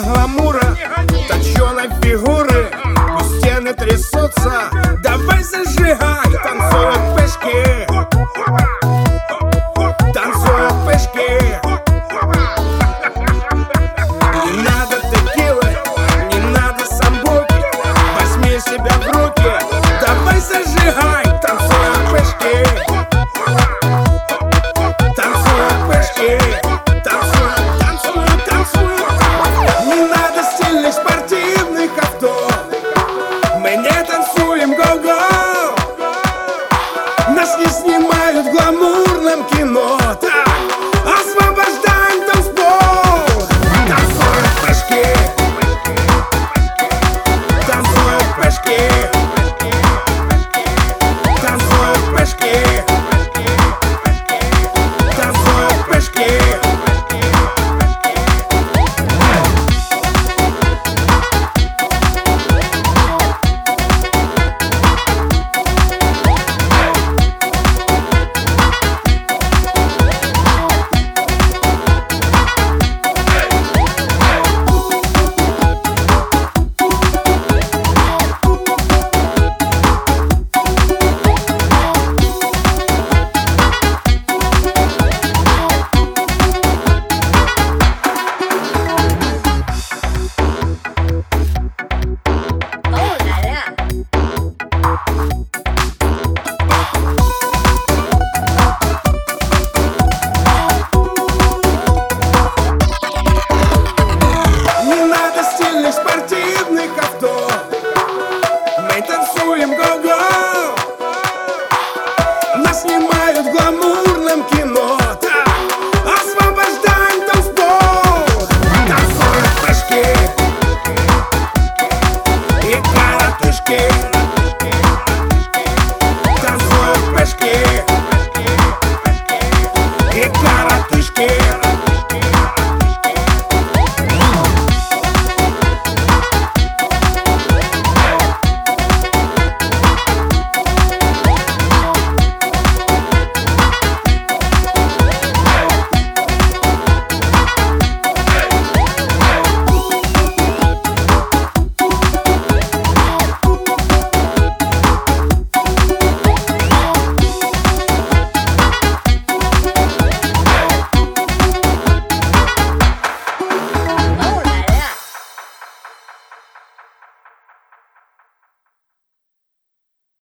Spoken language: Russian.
гламура, точеной фигуры У стены трясутся Нас не снимают в гламурном кино. Там